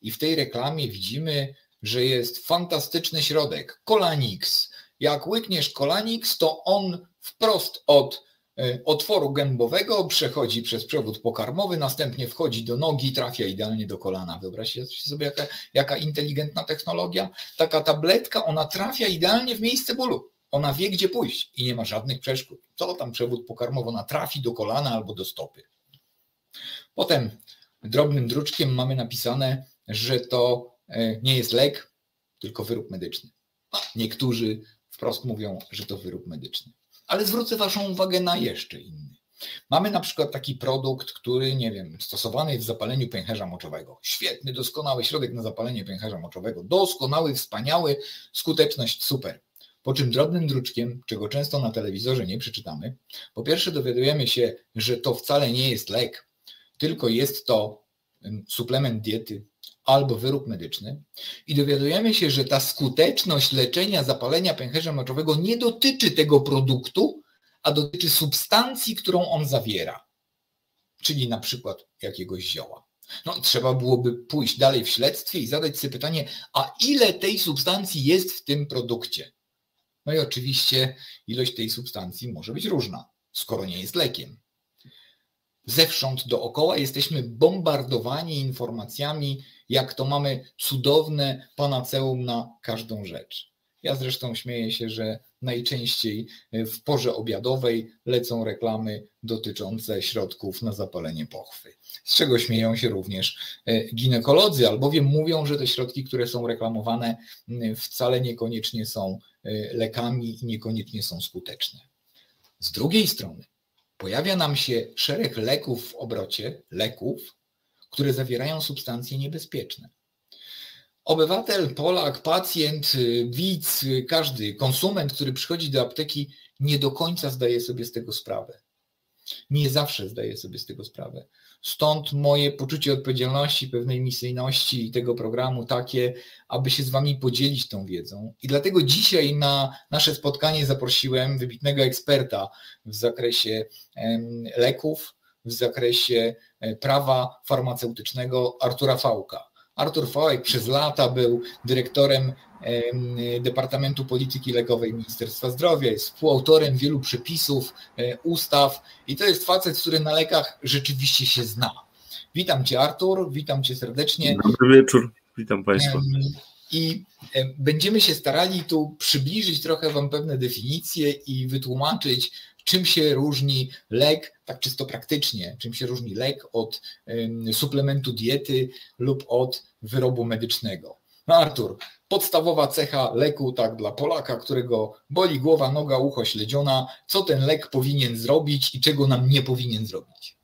i w tej reklamie widzimy, że jest fantastyczny środek, Kolanix. Jak łykniesz Kolanix, to on wprost od otworu gębowego, przechodzi przez przewód pokarmowy, następnie wchodzi do nogi, trafia idealnie do kolana. Wyobraźcie sobie, jaka, jaka inteligentna technologia. Taka tabletka, ona trafia idealnie w miejsce bólu. Ona wie, gdzie pójść i nie ma żadnych przeszkód. Co tam przewód pokarmowy, ona trafi do kolana albo do stopy. Potem drobnym druczkiem mamy napisane, że to e, nie jest lek, tylko wyrób medyczny. Niektórzy wprost mówią, że to wyrób medyczny. Ale zwrócę Waszą uwagę na jeszcze inny. Mamy na przykład taki produkt, który, nie wiem, stosowany jest w zapaleniu pęcherza moczowego. Świetny, doskonały środek na zapalenie pęcherza moczowego. Doskonały, wspaniały, skuteczność super. Po czym drobnym druczkiem, czego często na telewizorze nie przeczytamy, po pierwsze dowiadujemy się, że to wcale nie jest lek, tylko jest to suplement diety, albo wyrób medyczny i dowiadujemy się, że ta skuteczność leczenia zapalenia pęcherza moczowego nie dotyczy tego produktu, a dotyczy substancji, którą on zawiera, czyli na przykład jakiegoś zioła. No, trzeba byłoby pójść dalej w śledztwie i zadać sobie pytanie, a ile tej substancji jest w tym produkcie? No i oczywiście ilość tej substancji może być różna, skoro nie jest lekiem. Zewsząd dookoła jesteśmy bombardowani informacjami jak to mamy cudowne panaceum na każdą rzecz. Ja zresztą śmieję się, że najczęściej w porze obiadowej lecą reklamy dotyczące środków na zapalenie pochwy. Z czego śmieją się również e, ginekolodzy, albowiem mówią, że te środki, które są reklamowane, wcale niekoniecznie są e, lekami i niekoniecznie są skuteczne. Z drugiej strony pojawia nam się szereg leków w obrocie, leków, które zawierają substancje niebezpieczne. Obywatel, Polak, pacjent, widz, każdy konsument, który przychodzi do apteki, nie do końca zdaje sobie z tego sprawę. Nie zawsze zdaje sobie z tego sprawę. Stąd moje poczucie odpowiedzialności, pewnej misyjności tego programu takie, aby się z Wami podzielić tą wiedzą. I dlatego dzisiaj na nasze spotkanie zaprosiłem wybitnego eksperta w zakresie leków, w zakresie prawa farmaceutycznego Artura Fałka. Artur Fałek przez lata był dyrektorem Departamentu Polityki Lekowej Ministerstwa Zdrowia, jest współautorem wielu przepisów, e, ustaw i to jest facet, który na lekach rzeczywiście się zna. Witam Cię Artur, witam Cię serdecznie. Dobry wieczór, witam Państwa. I e, będziemy się starali tu przybliżyć trochę Wam pewne definicje i wytłumaczyć, czym się różni lek, tak czysto praktycznie, czym się różni lek od suplementu diety lub od wyrobu medycznego. No Artur, podstawowa cecha leku, tak dla Polaka, którego boli głowa, noga, ucho, śledziona, co ten lek powinien zrobić i czego nam nie powinien zrobić?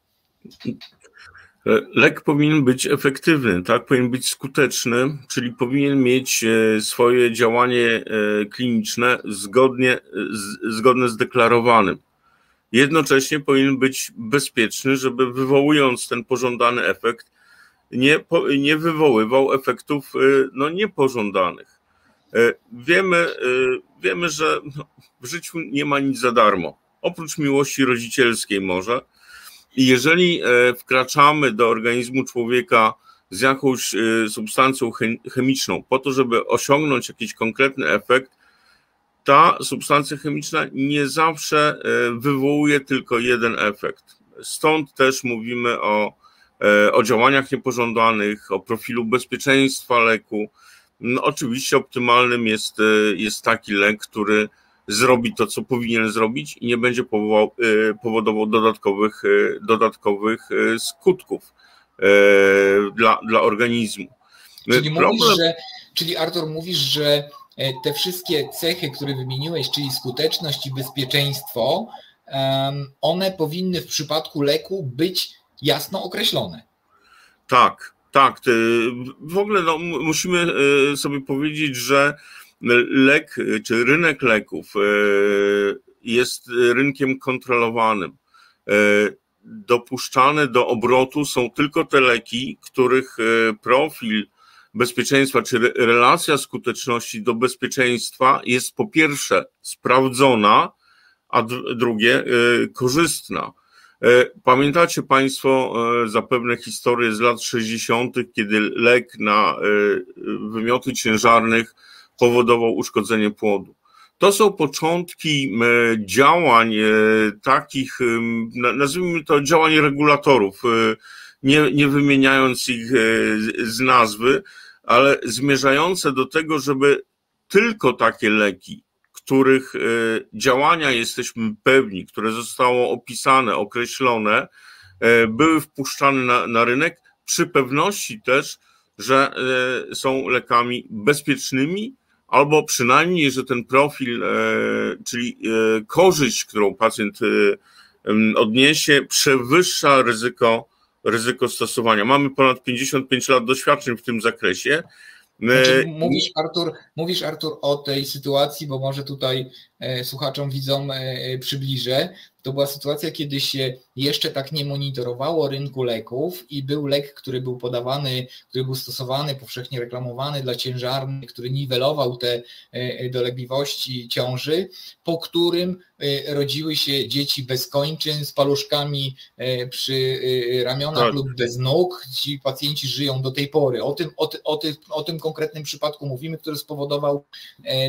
Lek powinien być efektywny, tak? Powinien być skuteczny, czyli powinien mieć e, swoje działanie e, kliniczne zgodnie, zgodne z deklarowanym. Jednocześnie powinien być bezpieczny, żeby wywołując ten pożądany efekt, nie, nie wywoływał efektów no, niepożądanych. Wiemy, wiemy, że no, w życiu nie ma nic za darmo, oprócz miłości rodzicielskiej może. I jeżeli wkraczamy do organizmu człowieka z jakąś substancją chemiczną po to, żeby osiągnąć jakiś konkretny efekt, ta substancja chemiczna nie zawsze e, wywołuje tylko jeden efekt. Stąd też mówimy o, e, o działaniach niepożądanych, o profilu bezpieczeństwa leku. No, oczywiście optymalnym jest, e, jest taki lek, który zrobi to, co powinien zrobić i nie będzie powodował dodatkowych, dodatkowych skutków dla, dla organizmu. Czyli, Problem... mówisz, że, czyli Artur, mówisz, że te wszystkie cechy, które wymieniłeś, czyli skuteczność i bezpieczeństwo, one powinny w przypadku leku być jasno określone. Tak, tak. W ogóle no, musimy e, sobie powiedzieć, że lek czy rynek leków e, jest rynkiem kontrolowanym. Dopuszczane do obrotu są tylko te leki, których profil bezpieczeństwa, czy relacja skuteczności do bezpieczeństwa jest po pierwsze sprawdzona, a drugie y, korzystna. Y, pamiętacie Państwo y, zapewne historię z lat 60., kiedy lek na wymioty ciężarnych powodował uszkodzenie płodu. To są początki działań takich, nazwijmy to działań regulatorów, nie, nie wymieniając ich z nazwy, ale zmierzające do tego, żeby tylko takie leki, których e, działania jesteśmy pewni, które zostało opisane, określone, e, były wpuszczane na, na rynek, przy pewności też, że e, są lekami bezpiecznymi, albo przynajmniej, że ten profil, czyli korzyść, którą pacjent odniesie, przewyższa ryzyko ryzyko stosowania. Mamy ponad 55 lat doświadczeń w tym zakresie. Znaczy, mówisz, Artur, mówisz, Artur, o tej sytuacji, bo może tutaj e, słuchaczom, widzom e, przybliżę. To była sytuacja, kiedy się jeszcze tak nie monitorowało rynku leków i był lek, który był podawany, który był stosowany, powszechnie reklamowany dla ciężarnych, który niwelował te e, dolegliwości ciąży, po którym e, rodziły się dzieci bez kończyn z paluszkami e, przy ramionach tak. lub bez nóg. Ci pacjenci żyją do tej pory. O tym, o, o, tym, o tym konkretnym przypadku mówimy, który spowodował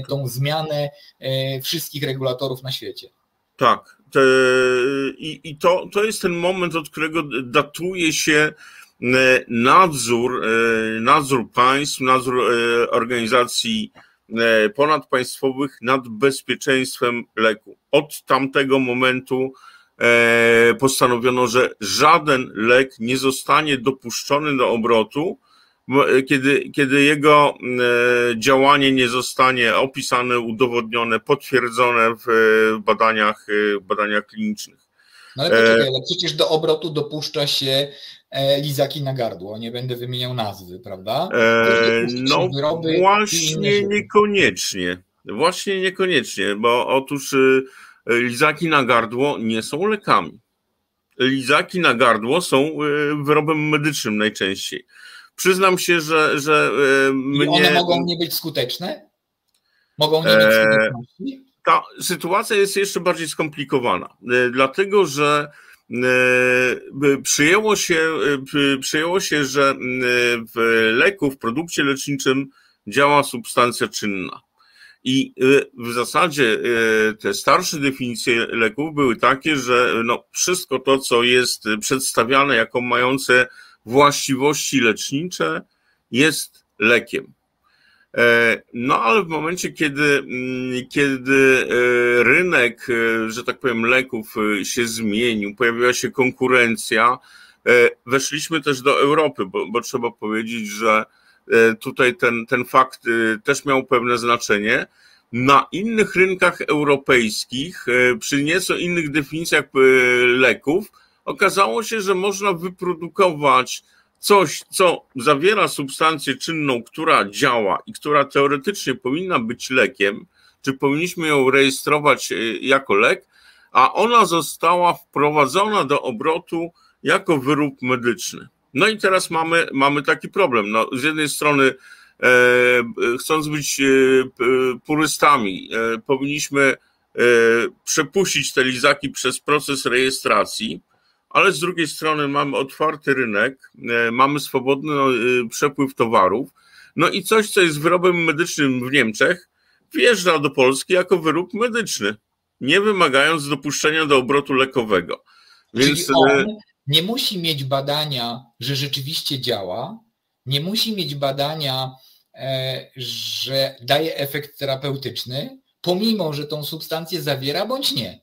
tą zmianę wszystkich regulatorów na świecie. Tak, i, i to, to jest ten moment, od którego datuje się e, nadzór, e, nadzór państw, nadzór e, organizacji ponadpaństwowych nad bezpieczeństwem leku. Od tamtego momentu postanowiono, że żaden lek nie zostanie dopuszczony do obrotu, kiedy, kiedy jego e, działanie nie zostanie opisane, udowodnione, potwierdzone w badaniach, e, badaniach klinicznych. No ale poczekaj, ale przecież do obrotu dopuszcza się e, lizaki na gardło, nie będę wymieniał nazwy, prawda? No właśnie niekoniecznie. Właśnie niekoniecznie, bo otóż lizaki na gardło nie są lekami. Lizaki na gardło są wyrobem medycznym najczęściej. Przyznam się, że, że e, mnie... I one mogą nie być skuteczne? Mogą nie mieć e, skuteczności? Ta sytuacja jest jeszcze bardziej skomplikowana, e, dlatego że przyjęło się, przyjęło się, że w leku, w produkcie leczniczym działa substancja czynna. I w zasadzie te starsze definicje leków były takie, że no wszystko to, co jest przedstawiane jako mające właściwości lecznicze jest lekiem. E, no ale w momencie, kiedy, mm, kiedy e, rynek, e, że tak powiem, leków się zmienił, pojawiła się konkurencja, weszliśmy też do Europy, bo, bo trzeba powiedzieć, że tutaj ten, ten fakt też miał pewne znaczenie. Na innych rynkach europejskich, przy nieco innych definicjach leków, okazało się, że można wyprodukować coś, co zawiera substancję czynną, która działa i która teoretycznie powinna być lekiem, czy powinniśmy ją rejestrować e, jako lek, a ona została wprowadzona do obrotu jako wyrób medyczny. No i teraz mamy, mamy taki problem. No, z jednej strony, e, chcąc być e, purystami, e, powinniśmy e, przepuścić te lizaki przez proces rejestracji, ale z drugiej strony mamy otwarty rynek, e, mamy swobodny e, przepływ towarów, no i coś, co jest wyrobem medycznym w Niemczech, wjeżdża do Polski jako wyrób medyczny, nie wymagając dopuszczenia do obrotu lekowego. Więc Czyli on nie musi mieć badania, że rzeczywiście działa, nie musi mieć badania, e, że daje efekt terapeutyczny, pomimo, że tą substancję zawiera bądź nie.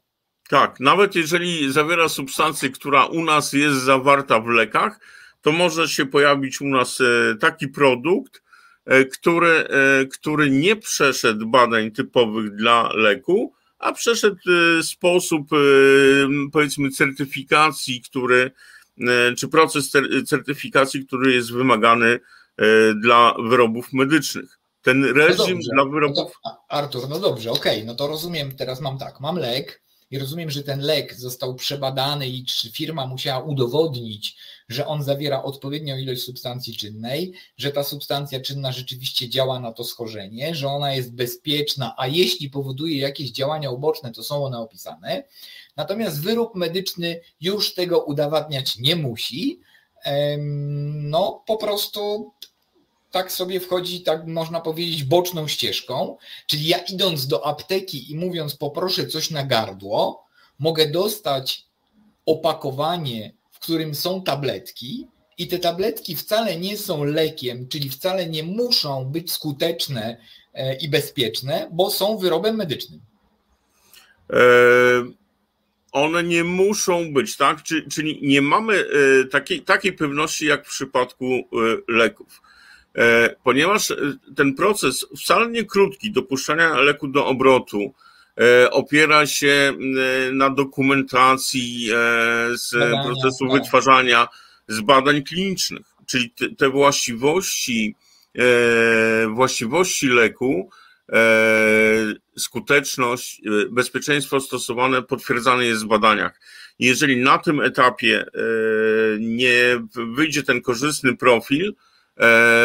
Tak, nawet jeżeli zawiera substancję, która u nas jest zawarta w lekach, to może się pojawić u nas e, taki produkt, e, który, który nie przeszedł badań typowych dla leku, a przeszedł sposób, powiedzmy, certyfikacji, który E, czy proces certyfikacji, który jest wymagany e, dla wyrobów medycznych. Ten no reżim no dla wyrobów. No to, Artur, no dobrze, okej, okay, no to rozumiem, teraz mam tak, mam lek i rozumiem, że ten lek został przebadany i czy firma musiała udowodnić, że on zawiera odpowiednią ilość substancji czynnej, że ta substancja czynna rzeczywiście działa na to schorzenie, że ona jest bezpieczna, a jeśli powoduje jakieś działania uboczne, to są one opisane. Natomiast wyrób medyczny już tego udowadniać nie musi. No, po prostu tak sobie wchodzi, tak można powiedzieć, boczną ścieżką. Czyli ja idąc do apteki i mówiąc, poproszę coś na gardło, mogę dostać opakowanie, w którym są tabletki, i te tabletki wcale nie są lekiem, czyli wcale nie muszą być skuteczne e, i bezpieczne, bo są wyrobem medycznym. E, one nie muszą być, tak? Czyli nie mamy e, takiej, takiej pewności jak w przypadku leków. E, ponieważ ten proces wcale nie krótki dopuszczania leku do obrotu opiera się na dokumentacji z Badania, procesu tak. wytwarzania, z badań klinicznych, czyli te, właściwości, właściwości leku E, skuteczność, e, bezpieczeństwo stosowane potwierdzane jest w badaniach. Jeżeli na tym etapie e, nie wyjdzie ten korzystny profil,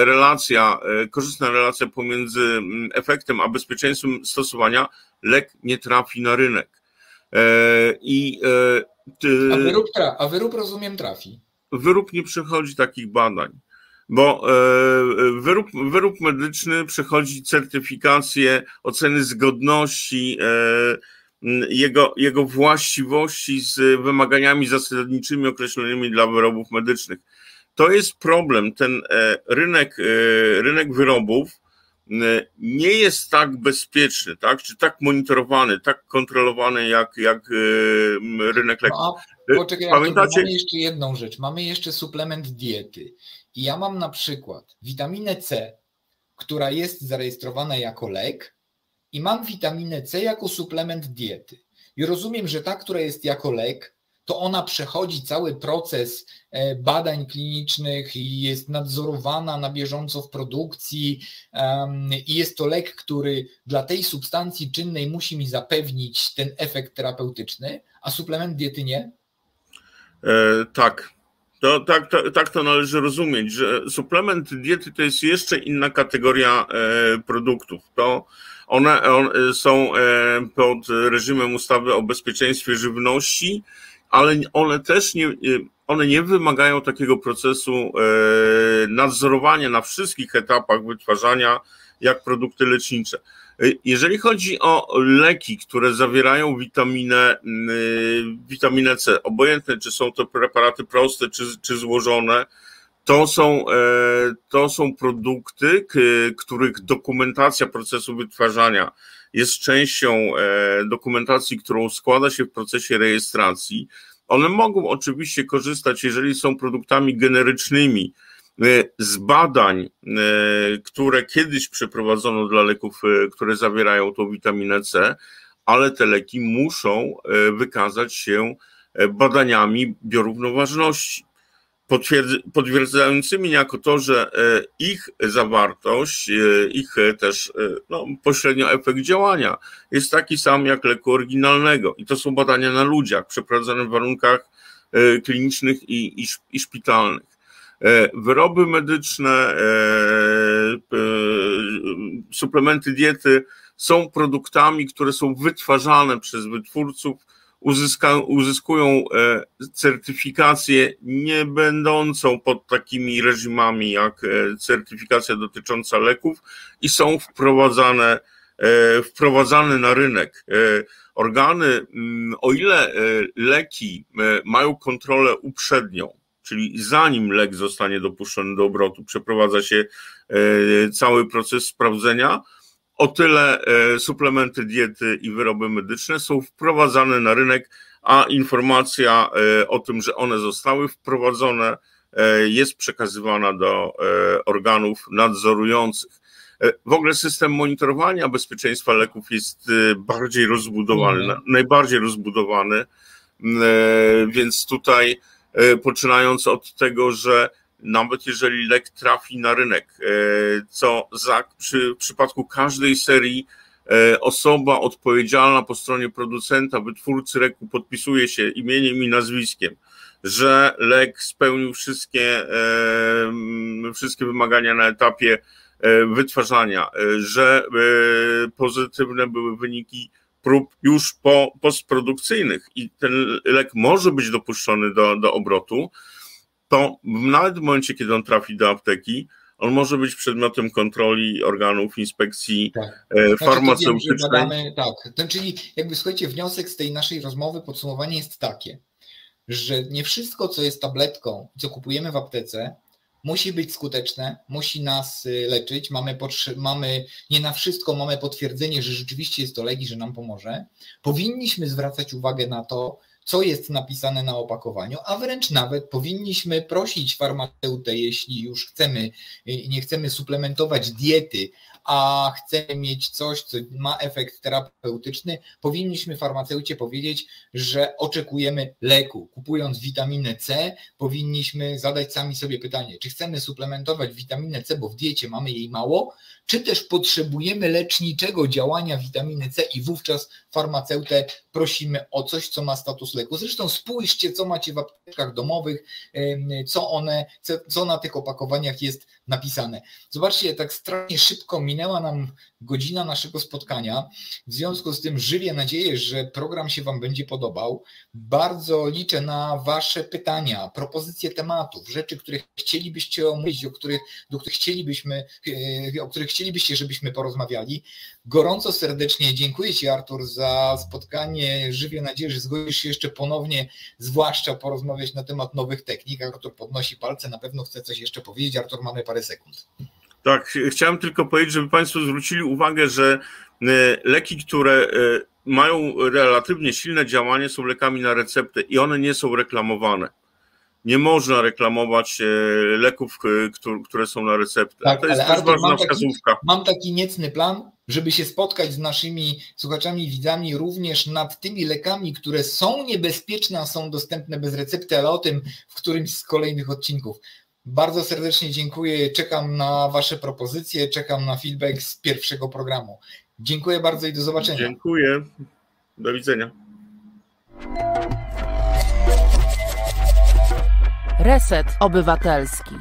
relacja, korzystna relacja pomiędzy mm, efektem a bezpieczeństwem stosowania, lek nie trafi na rynek. I, a, wyrób tra- a wyrób rozumiem trafi. Wyrób nie przechodzi takich badań bo e, wyrób, wyrób medyczny przechodzi certyfikację oceny zgodności e, jego, jego właściwości z wymaganiami zasadniczymi określonymi dla wyrobów medycznych. To jest problem. Ten e, rynek, rynek wyrobów nie jest tak bezpieczny, tak? czy tak monitorowany, tak kontrolowany jak, jak rynek leków. No, poczekaj, Pamiętacie? mamy jeszcze jedną rzecz. Mamy jeszcze suplement diety. I ja mam na przykład witaminę C, która jest zarejestrowana jako lek, i mam witaminę C jako suplement diety. I rozumiem, że ta, która jest jako lek, to ona przechodzi cały proces e, badań klinicznych i jest nadzorowana na bieżąco w produkcji i jest to lek, który dla tej substancji czynnej musi mi zapewnić ten efekt terapeutyczny, a suplement diety nie? E, tak, to, tak, to, tak to należy rozumieć, że suplement diety to jest jeszcze inna kategoria e, produktów. To one, są e, pod reżimem ustawy o bezpieczeństwie żywności, ale one też nie, one nie wymagają takiego procesu e, nadzorowania na wszystkich etapach wytwarzania jak produkty lecznicze. Jeżeli chodzi o leki, które zawierają witaminę, y, witaminę C, obojętne czy są to preparaty proste czy, czy złożone, to są, e, to są produkty, których dokumentacja procesu wytwarzania jest częścią e, dokumentacji, którą składa się w procesie rejestracji. One mogą oczywiście korzystać, jeżeli są produktami generycznymi, E, z badań, e, które kiedyś przeprowadzono dla leków, które zawierają tą witaminę C, ale te leki muszą wykazać się badaniami biorównoważności. Potwierdzającymi niejako to, że e, ich zawartość, e, ich też no, pośrednio efekt działania jest taki sam jak leku oryginalnego. I to są badania na ludziach przeprowadzone w warunkach klinicznych i, i, i szpitalnych. Wyroby medyczne, suplementy diety są produktami, które są wytwarzane przez wytwórców uzyska, uzyskują e, certyfikację nie będącą pod takimi reżimami jak e, certyfikacja dotycząca leków i są wprowadzane, e, wprowadzane na rynek. Organy, mm, o ile leki mają kontrolę uprzednią, czyli zanim lek zostanie dopuszczony do obrotu, przeprowadza się cały proces sprawdzenia, o tyle e, suplementy diety i wyroby medyczne są wprowadzane na rynek, a informacja e, o tym, że one zostały wprowadzone, e, jest przekazywana do organów nadzorujących. W ogóle system monitorowania bezpieczeństwa leków jest bardziej rozbudowany, mhm. najbardziej rozbudowany, więc tutaj poczynając od tego, że nawet jeżeli lek trafi na rynek, e, co za, przy, w przypadku każdej serii e, osoba odpowiedzialna po stronie producenta, wytwórcy leku podpisuje się imieniem i nazwiskiem, że lek spełnił wszystkie, e, wszystkie wymagania na etapie wytwarzania, że pozytywne były wyniki prób już po, postprodukcyjnych i ten lek może być dopuszczony do, do obrotu, to nawet w momencie, kiedy on trafi do apteki, on może być przedmiotem kontroli organów inspekcji tak. E, znaczy, farmaceutycznej. Znaczy, badamy, tak, to, czyli jakby słuchajcie, wniosek z tej naszej rozmowy, podsumowanie jest takie, że nie wszystko, co jest tabletką, co kupujemy w aptece, musi być skuteczne, musi nas y, leczyć, mamy, mamy nie na wszystko mamy potwierdzenie, że rzeczywiście jest to leki, że nam pomoże. Powinniśmy zwracać uwagę na to, co jest napisane na opakowaniu, a wręcz nawet powinniśmy prosić farmaceutę, jeśli już chcemy, nie chcemy suplementować diety, a chcemy mieć coś, co ma efekt terapeutyczny, powinniśmy farmaceucie powiedzieć, że oczekujemy leku. Kupując witaminę C, powinniśmy zadać sami sobie pytanie, czy chcemy suplementować witaminę C, bo w diecie mamy jej mało, czy też potrzebujemy leczniczego działania witaminy C i wówczas farmaceutę prosimy o coś, co ma status leku. Zresztą spójrzcie, co macie w aptekach domowych, co one, co na tych opakowaniach jest napisane. Zobaczcie, tak strasznie szybko minęła nam godzina naszego spotkania. W związku z tym żywię nadzieję, że program się Wam będzie podobał. Bardzo liczę na Wasze pytania, propozycje tematów, rzeczy, które chcielibyście omówić, o których, do których chcielibyśmy, e, o których chcielibyście, żebyśmy porozmawiali. Gorąco serdecznie dziękuję Ci, Artur, za spotkanie. Żywię nadzieję, że zgodzisz się jeszcze ponownie, zwłaszcza porozmawiać na temat nowych technik. Artur podnosi palce, na pewno chce coś jeszcze powiedzieć. Artur, mamy parę sekund. Tak, chciałem tylko powiedzieć, żeby Państwo zwrócili uwagę, że e, leki, które e, mają relatywnie silne działanie, są lekami na receptę i one nie są reklamowane. Nie można reklamować e, leków, które są na receptę. Tak, to jest też Artur, ważna mam wskazówka. Taki, mam taki niecny plan, żeby się spotkać z naszymi słuchaczami i widzami również nad tymi lekami, które są niebezpieczne, a są dostępne bez recepty, ale o tym w którymś z kolejnych odcinków. Bardzo serdecznie dziękuję. Czekam na Wasze propozycje, czekam na feedback z pierwszego programu. Dziękuję bardzo i do zobaczenia. Dziękuję. Do widzenia. Reset Obywatelski.